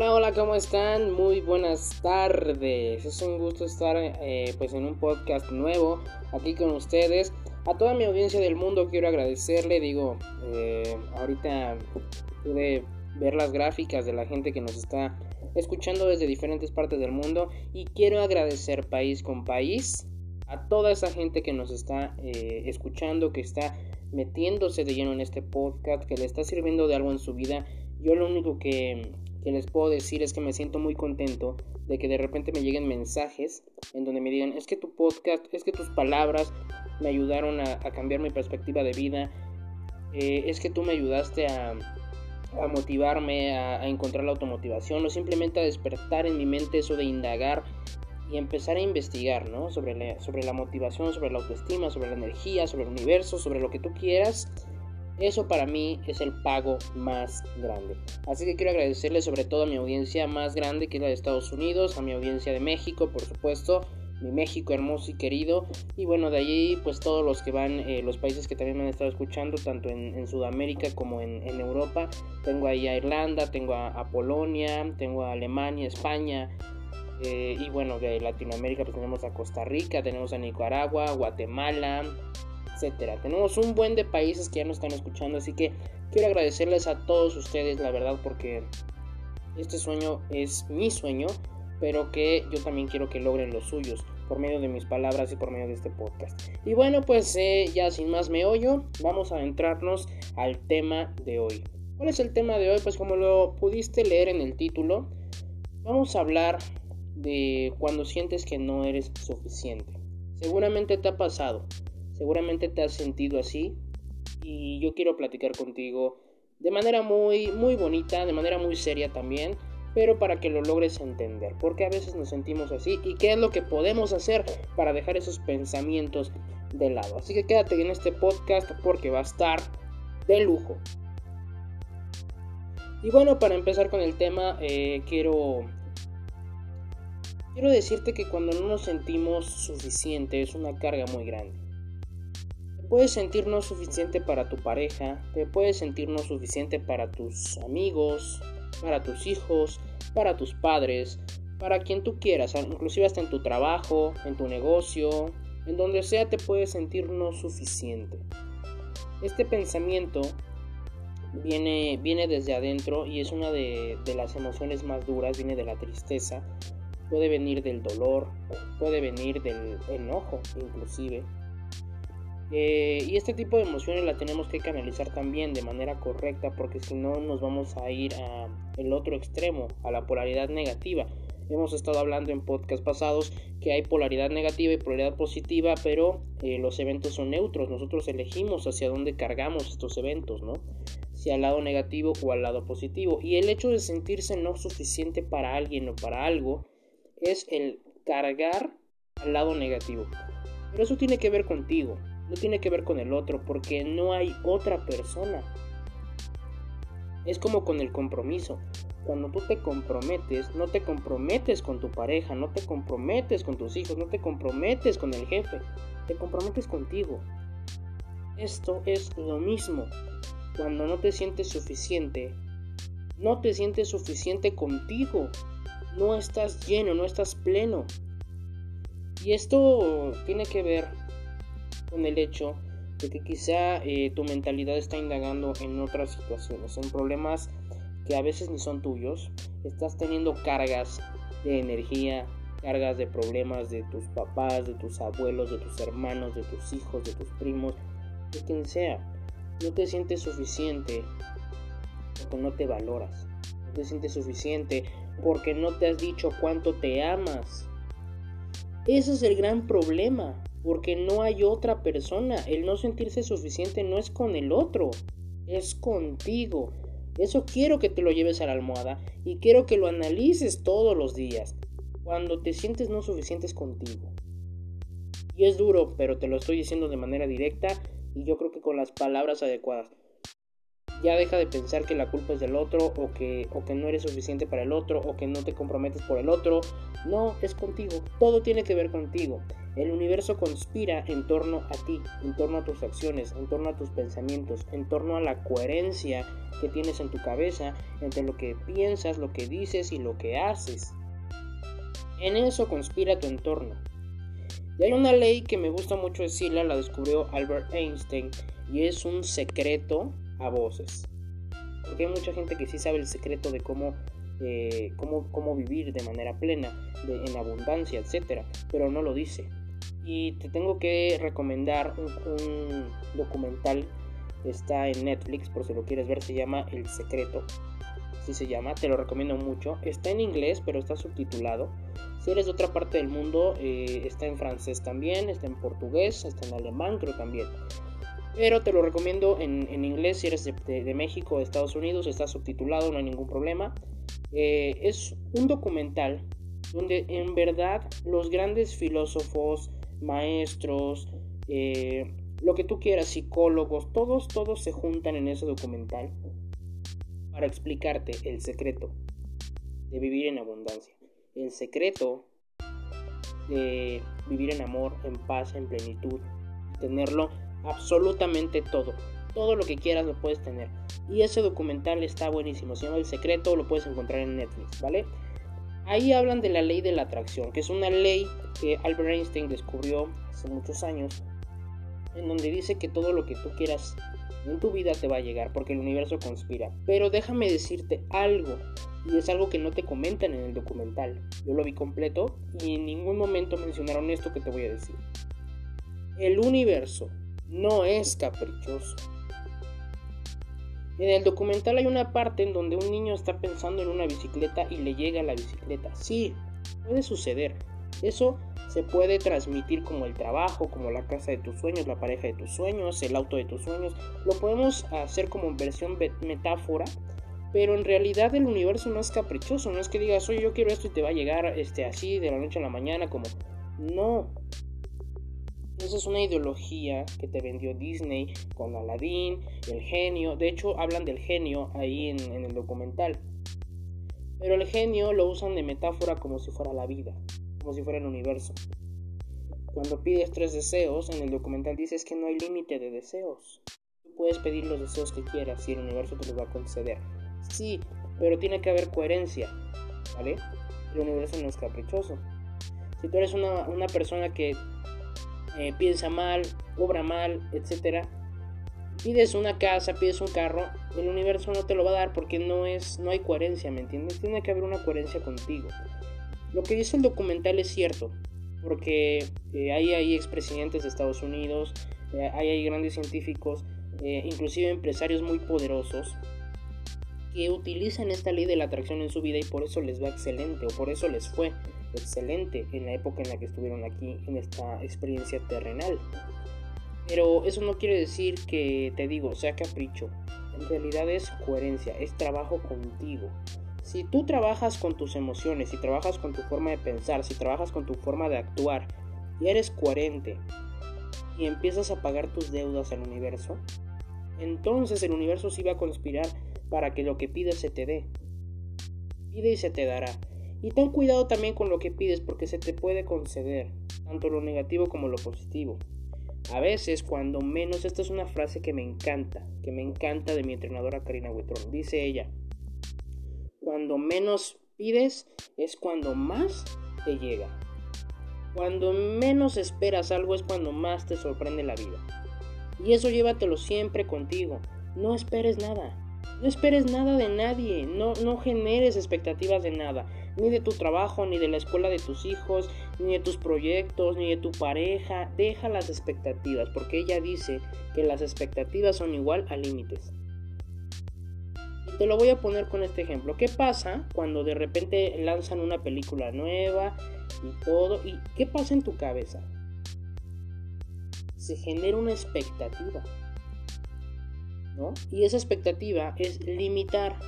Hola, hola, ¿cómo están? Muy buenas tardes. Es un gusto estar eh, pues en un podcast nuevo aquí con ustedes. A toda mi audiencia del mundo quiero agradecerle. Digo, eh, ahorita pude ver las gráficas de la gente que nos está escuchando desde diferentes partes del mundo y quiero agradecer país con país a toda esa gente que nos está eh, escuchando, que está metiéndose de lleno en este podcast, que le está sirviendo de algo en su vida. Yo lo único que, les puedo decir es que me siento muy contento de que de repente me lleguen mensajes en donde me digan, es que tu podcast, es que tus palabras me ayudaron a, cambiar mi perspectiva de vida, eh, es que tú me ayudaste a, motivarme, a, encontrar la automotivación o simplemente a despertar en mi mente eso de indagar y empezar a investigar, ¿no? Sobre sobre la motivación, sobre la autoestima, sobre la energía, sobre el universo, sobre lo que tú quieras. Eso para mí es el pago más grande. Así que quiero agradecerle sobre todo a mi audiencia más grande que es la de Estados Unidos, a mi audiencia de México, por supuesto, mi México hermoso y querido. Y bueno, de allí pues todos los que van, eh, los países que también me han estado escuchando, tanto en, Sudamérica como en, Europa. Tengo ahí a Irlanda, tengo a Polonia, tengo a Alemania, España, eh, y bueno, de Latinoamérica pues tenemos a Costa Rica, tenemos a Nicaragua, Guatemala, Tenemos un buen de países que ya nos están escuchando, así que quiero agradecerles a todos ustedes, la verdad, porque este sueño es mi sueño, pero que yo también quiero que logren los suyos por medio de mis palabras y por medio de este podcast. Y bueno, pues eh, ya sin más me oyo, vamos a adentrarnos al tema de hoy. ¿Cuál es el tema de hoy? Pues como lo pudiste leer en el título, vamos a hablar de cuando sientes que no eres suficiente. Seguramente te ha pasado, seguramente te has sentido así y yo quiero platicar contigo de manera muy muy bonita, de manera muy seria también, pero para que lo logres entender, porque a veces nos sentimos así y qué es lo que podemos hacer para dejar esos pensamientos de lado. Así que quédate en este podcast porque va a estar de lujo. Y bueno, para empezar con el tema, eh, quiero Quiero decirte que cuando no nos sentimos suficiente es una carga muy grande. Puedes sentir no suficiente para tu pareja, te puedes sentir no suficiente para tus amigos, para tus hijos, para tus padres, para quien tú quieras, inclusive hasta en tu trabajo, en tu negocio, en donde sea te puedes sentir no suficiente. Este pensamiento viene, viene desde adentro y es una de, de las emociones más duras, viene de la tristeza puede venir del dolor, puede venir del enojo inclusive. Eh, y este tipo de emociones la tenemos que canalizar también de manera correcta porque si no nos vamos a ir al otro extremo, a la polaridad negativa. Hemos estado hablando en podcast pasados que hay polaridad negativa y polaridad positiva, pero eh, los eventos son neutros. Nosotros elegimos hacia dónde cargamos estos eventos, ¿no? Si al lado negativo o al lado positivo. Y el hecho de sentirse no suficiente para alguien o para algo es el cargar al lado negativo. Pero eso tiene que ver contigo, no tiene que ver con el otro, porque no hay otra persona. Es como con el compromiso. Cuando tú te comprometes, no te comprometes con tu pareja, no te comprometes con tus hijos, no te comprometes con el jefe, te comprometes contigo. Esto es lo mismo. Cuando no te sientes suficiente, no te sientes suficiente contigo no estás lleno, no estás pleno. Y esto tiene que ver con el hecho de que quizá eh, tu mentalidad está indagando en otras situaciones, en problemas que a veces ni son tuyos. Estás teniendo cargas de energía, cargas de problemas de tus papás, de tus abuelos, de tus hermanos, de tus hijos, de tus primos, de quien sea. No te sientes suficiente porque no te valoras. No te sientes suficiente porque no te has dicho cuánto te amas. Ese es el gran problema, porque no hay otra persona. El no sentirse suficiente no es con el otro, es contigo. Eso quiero que te lo lleves a la almohada y quiero que lo analices todos los días. Cuando te sientes no suficientes contigo. Y es duro, pero te lo estoy diciendo de manera directa y yo creo que con las palabras adecuadas. Ya deja de pensar que la culpa es del otro o que, o que no eres suficiente para el otro o que no te comprometes por el otro. No, es contigo. Todo tiene que ver contigo. El universo conspira en torno a ti, en torno a tus acciones, en torno a tus pensamientos, en torno a la coherencia que tienes en tu cabeza entre lo que piensas, lo que dices y lo que haces. En eso conspira tu entorno. Y hay una ley que me gusta mucho decirla, la descubrió Albert Einstein, y es un secreto a voces. Porque hay mucha gente que sí sabe el secreto de cómo, eh, cómo, cómo, vivir de manera plena, en abundancia, etc. Pero no lo dice. Y te tengo que recomendar un, documental, está en Netflix por si lo quieres ver, se llama El Secreto. Así se llama, te lo recomiendo mucho. Está en inglés, pero está subtitulado. Si eres de otra parte del mundo, eh, está en francés también, está en portugués, está en alemán creo también. Pero te lo recomiendo en, inglés si eres de, México o de Estados Unidos, está subtitulado, no hay ningún problema. Eh, es un documental donde en verdad los grandes filósofos, maestros, eh, lo que tú quieras, psicólogos, todos, todos se juntan en ese documental para explicarte el secreto de vivir en abundancia, el secreto de vivir en amor, en paz, en plenitud, tenerlo absolutamente todo. Todo lo que quieras lo puedes tener. Y ese documental está buenísimo. Se llama El Secreto, lo puedes encontrar en Netflix, ¿vale? Ahí hablan de la ley de la atracción, que es una ley que Albert Einstein descubrió hace muchos años, en donde dice que todo lo que tú quieras en tu vida te va a llegar, porque el universo conspira. Pero déjame decirte algo, y es algo que no te comentan en el documental. Yo lo vi completo y en ningún momento mencionaron esto que te voy a decir. El universo no es caprichoso. En el documental hay una parte en donde un niño está pensando en una bicicleta y le llega la bicicleta. Sí, puede suceder. Eso se puede transmitir como el trabajo, como la casa de tus sueños, la pareja de tus sueños, el auto de tus sueños. Lo podemos hacer como versión metáfora, pero en realidad el universo no es caprichoso. No es que digas, oye, yo quiero esto y te va a llegar este, así de la noche a la mañana, como... No, esa es una ideología que te vendió Disney con Aladdin, el genio. De hecho, hablan del genio ahí en, el documental. Pero el genio lo usan de metáfora como si fuera la vida, como si fuera el universo. Cuando pides tres deseos, en el documental dices que no hay límite de deseos. Puedes pedir los deseos que quieras y el universo te los va a conceder. Sí, pero tiene que haber coherencia, ¿vale? El universo no es caprichoso. Si tú eres una, una persona que eh, piensa mal, obra mal, etc. Pides una casa, pides un carro, el universo no te lo va a dar porque no es, no hay coherencia, ¿me entiendes? Tiene que haber una coherencia contigo. Lo que dice el documental es cierto, porque eh, ahí hay expresidentes de Estados Unidos, eh, ahí hay grandes científicos, inclusive empresarios muy poderosos que utilizan esta ley de la atracción en su vida y por eso les va excelente o por eso les fue excelente en la época en la que estuvieron aquí en esta experiencia terrenal. Pero eso no quiere decir que te digo, sea capricho. En realidad es coherencia, es trabajo contigo. Si tú trabajas con tus emociones, si trabajas con tu forma de pensar, si trabajas con tu forma de actuar y eres coherente y empiezas a pagar tus deudas al universo, entonces el universo sí va a conspirar para que lo que pides se te dé. Pide y se te dará. Y ten cuidado también con lo que pides porque se te puede conceder, tanto lo negativo como lo positivo. A veces, cuando menos, esta es una frase que me encanta, que me encanta de mi entrenadora Karina Huitrón. Dice ella, cuando menos pides es cuando más te llega. Cuando menos esperas algo es cuando más te sorprende la vida. Y eso llévatelo siempre contigo. No esperes nada. No esperes nada de nadie. No, no generes expectativas de nada ni de tu trabajo, ni de la escuela de tus hijos, ni de tus proyectos, ni de tu pareja. Deja las expectativas, porque ella dice que las expectativas son igual a límites. Y te lo voy a poner con este ejemplo. ¿Qué pasa cuando de repente lanzan una película nueva y todo? ¿Y qué pasa en tu cabeza? Se genera una expectativa. ¿No? Y esa expectativa es limitar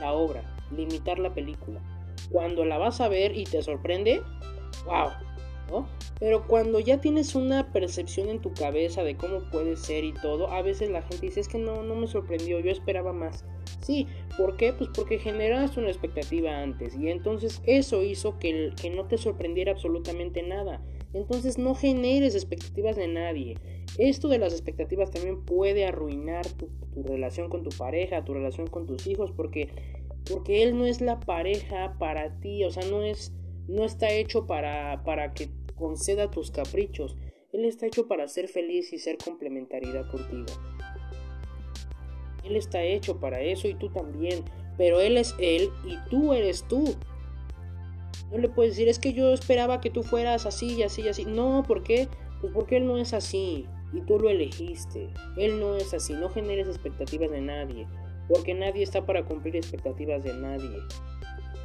la obra, limitar la película cuando la vas a ver y te sorprende, wow, ¿no? Pero cuando ya tienes una percepción en tu cabeza de cómo puede ser y todo, a veces la gente dice, es que no, no me sorprendió, yo esperaba más. Sí, ¿por qué? Pues porque generaste una expectativa antes y entonces eso hizo que, que no te sorprendiera absolutamente nada. Entonces no generes expectativas de nadie. Esto de las expectativas también puede arruinar tu, relación con tu pareja, tu relación con tus hijos, porque, porque él no es la pareja para ti, o sea, no es, no está hecho para, para que conceda tus caprichos. Él está hecho para ser feliz y ser complementariedad contigo. Él está hecho para eso y tú también. Pero Él es Él y tú eres tú. No le puedes decir, es que yo esperaba que tú fueras así y así y así. No, ¿por qué? Pues porque Él no es así. Y tú lo elegiste. Él no es así. No generes expectativas de nadie. Porque nadie está para cumplir expectativas de nadie.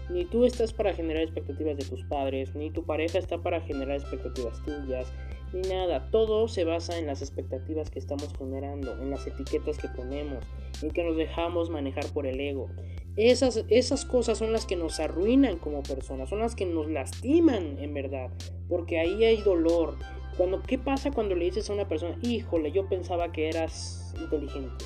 Ni tú estás para generar expectativas de tus padres, ni tu pareja está para generar expectativas tuyas, ni nada. Todo se basa en las expectativas que estamos generando, en las etiquetas que ponemos, en que nos dejamos manejar por el ego. Esas, esas cosas son las que nos arruinan como personas, son las que nos lastiman en verdad, porque ahí hay dolor. Cuando, ¿Qué pasa cuando le dices a una persona, híjole, yo pensaba que eras inteligente?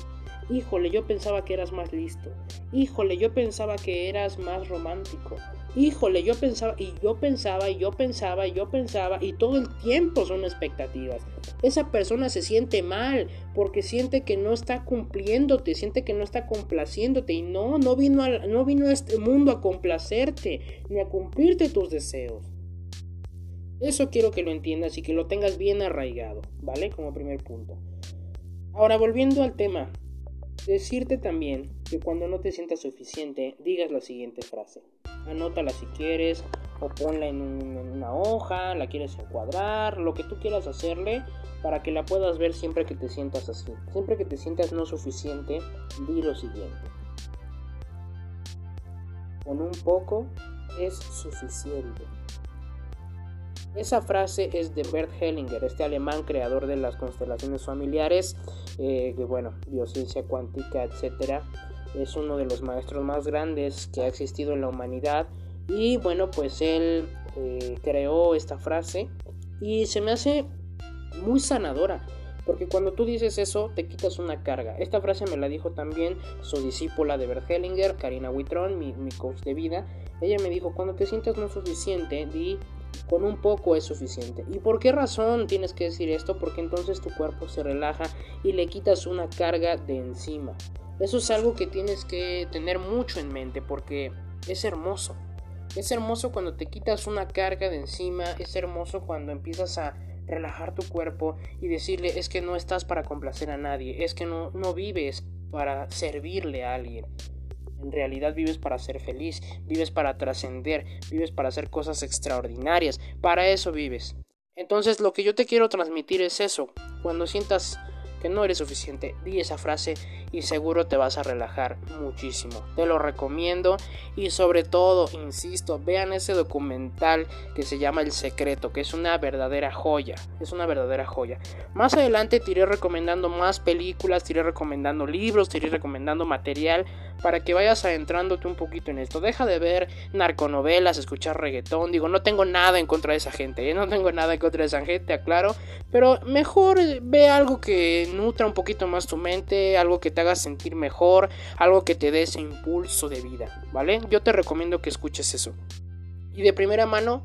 Híjole, yo pensaba que eras más listo. Híjole, yo pensaba que eras más romántico. Híjole, yo pensaba y yo pensaba y yo pensaba y yo pensaba y todo el tiempo son expectativas. Esa persona se siente mal porque siente que no está cumpliéndote, siente que no está complaciéndote y no, no vino a, no vino a este mundo a complacerte ni a cumplirte tus deseos. Eso quiero que lo entiendas y que lo tengas bien arraigado, ¿vale? Como primer punto. Ahora, volviendo al tema, Decirte también que cuando no te sientas suficiente, digas la siguiente frase. Anótala si quieres, o ponla en, una hoja, la quieres encuadrar, lo que tú quieras hacerle para que la puedas ver siempre que te sientas así. Siempre que te sientas no suficiente, di lo siguiente. Con un poco es suficiente. Esa frase es de Bert Hellinger, este alemán creador de las constelaciones familiares, eh, que bueno, biociencia cuántica, etc. Es uno de los maestros más grandes que ha existido en la humanidad. Y bueno, pues él eh, creó esta frase y se me hace muy sanadora. Porque cuando tú dices eso, te quitas una carga. Esta frase me la dijo también su discípula de Bert Hellinger, Karina Witron, mi, mi coach de vida. Ella me dijo, cuando te sientas no suficiente, di con un poco es suficiente. ¿Y por qué razón tienes que decir esto? Porque entonces tu cuerpo se relaja y le quitas una carga de encima. Eso es algo que tienes que tener mucho en mente porque es hermoso. Es hermoso cuando te quitas una carga de encima, es hermoso cuando empiezas a relajar tu cuerpo y decirle es que no estás para complacer a nadie, es que no, no vives para servirle a alguien. En realidad vives para ser feliz, vives para trascender, vives para hacer cosas extraordinarias. Para eso vives. Entonces lo que yo te quiero transmitir es eso. Cuando sientas que no eres suficiente, di esa frase y seguro te vas a relajar muchísimo. Te lo recomiendo y sobre todo, insisto, vean ese documental que se llama El Secreto, que es una verdadera joya, es una verdadera joya. Más adelante te iré recomendando más películas, te iré recomendando libros, te iré recomendando material para que vayas adentrándote un poquito en esto. Deja de ver narconovelas, escuchar reggaetón. Digo, no tengo nada en contra de esa gente, ¿eh? no tengo nada en contra de esa gente, aclaro. Pero mejor ve algo que nutra un poquito más tu mente, algo que te haga sentir mejor, algo que te dé ese impulso de vida, ¿vale? Yo te recomiendo que escuches eso. Y de primera mano,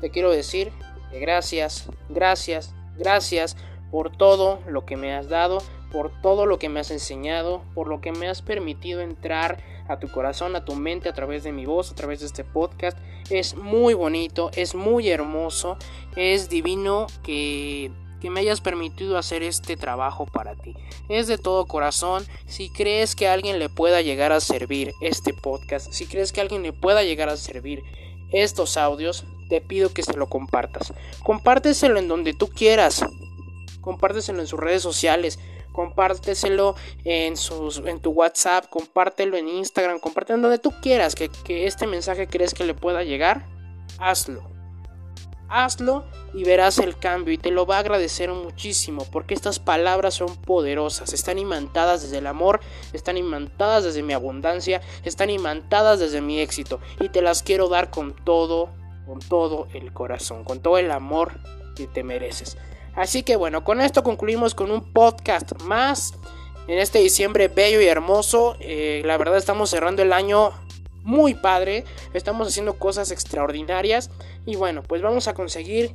te quiero decir que gracias, gracias, gracias por todo lo que me has dado, por todo lo que me has enseñado, por lo que me has permitido entrar a tu corazón, a tu mente a través de mi voz, a través de este podcast. Es muy bonito, es muy hermoso, es divino que que me hayas permitido hacer este trabajo para ti. Es de todo corazón. Si crees que a alguien le pueda llegar a servir este podcast, si crees que a alguien le pueda llegar a servir estos audios, te pido que se lo compartas. Compárteselo en donde tú quieras. Compárteselo en sus redes sociales. Compárteselo en, en tu WhatsApp. Compártelo en Instagram. Compártelo en donde tú quieras que, que este mensaje crees que le pueda llegar. Hazlo hazlo y verás el cambio y te lo va a agradecer muchísimo porque estas palabras son poderosas, están imantadas desde el amor, están imantadas desde mi abundancia, están imantadas desde mi éxito y te las quiero dar con todo, con todo el corazón, con todo el amor que te mereces. Así que bueno, con esto concluimos con un podcast más en este diciembre bello y hermoso. Eh, la verdad estamos cerrando el año muy padre, estamos haciendo cosas extraordinarias y bueno, pues vamos a conseguir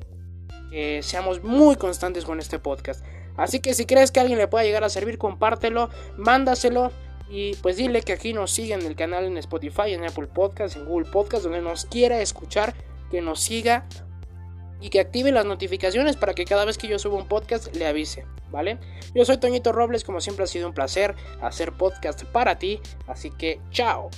que seamos muy constantes con este podcast. Así que si crees que alguien le pueda llegar a servir, compártelo, mándaselo. Y pues dile que aquí nos siga en el canal en Spotify, en Apple Podcast, en Google Podcast, donde nos quiera escuchar, que nos siga y que active las notificaciones para que cada vez que yo suba un podcast le avise, ¿vale? Yo soy Toñito Robles, como siempre ha sido un placer hacer podcast para ti, así que chao.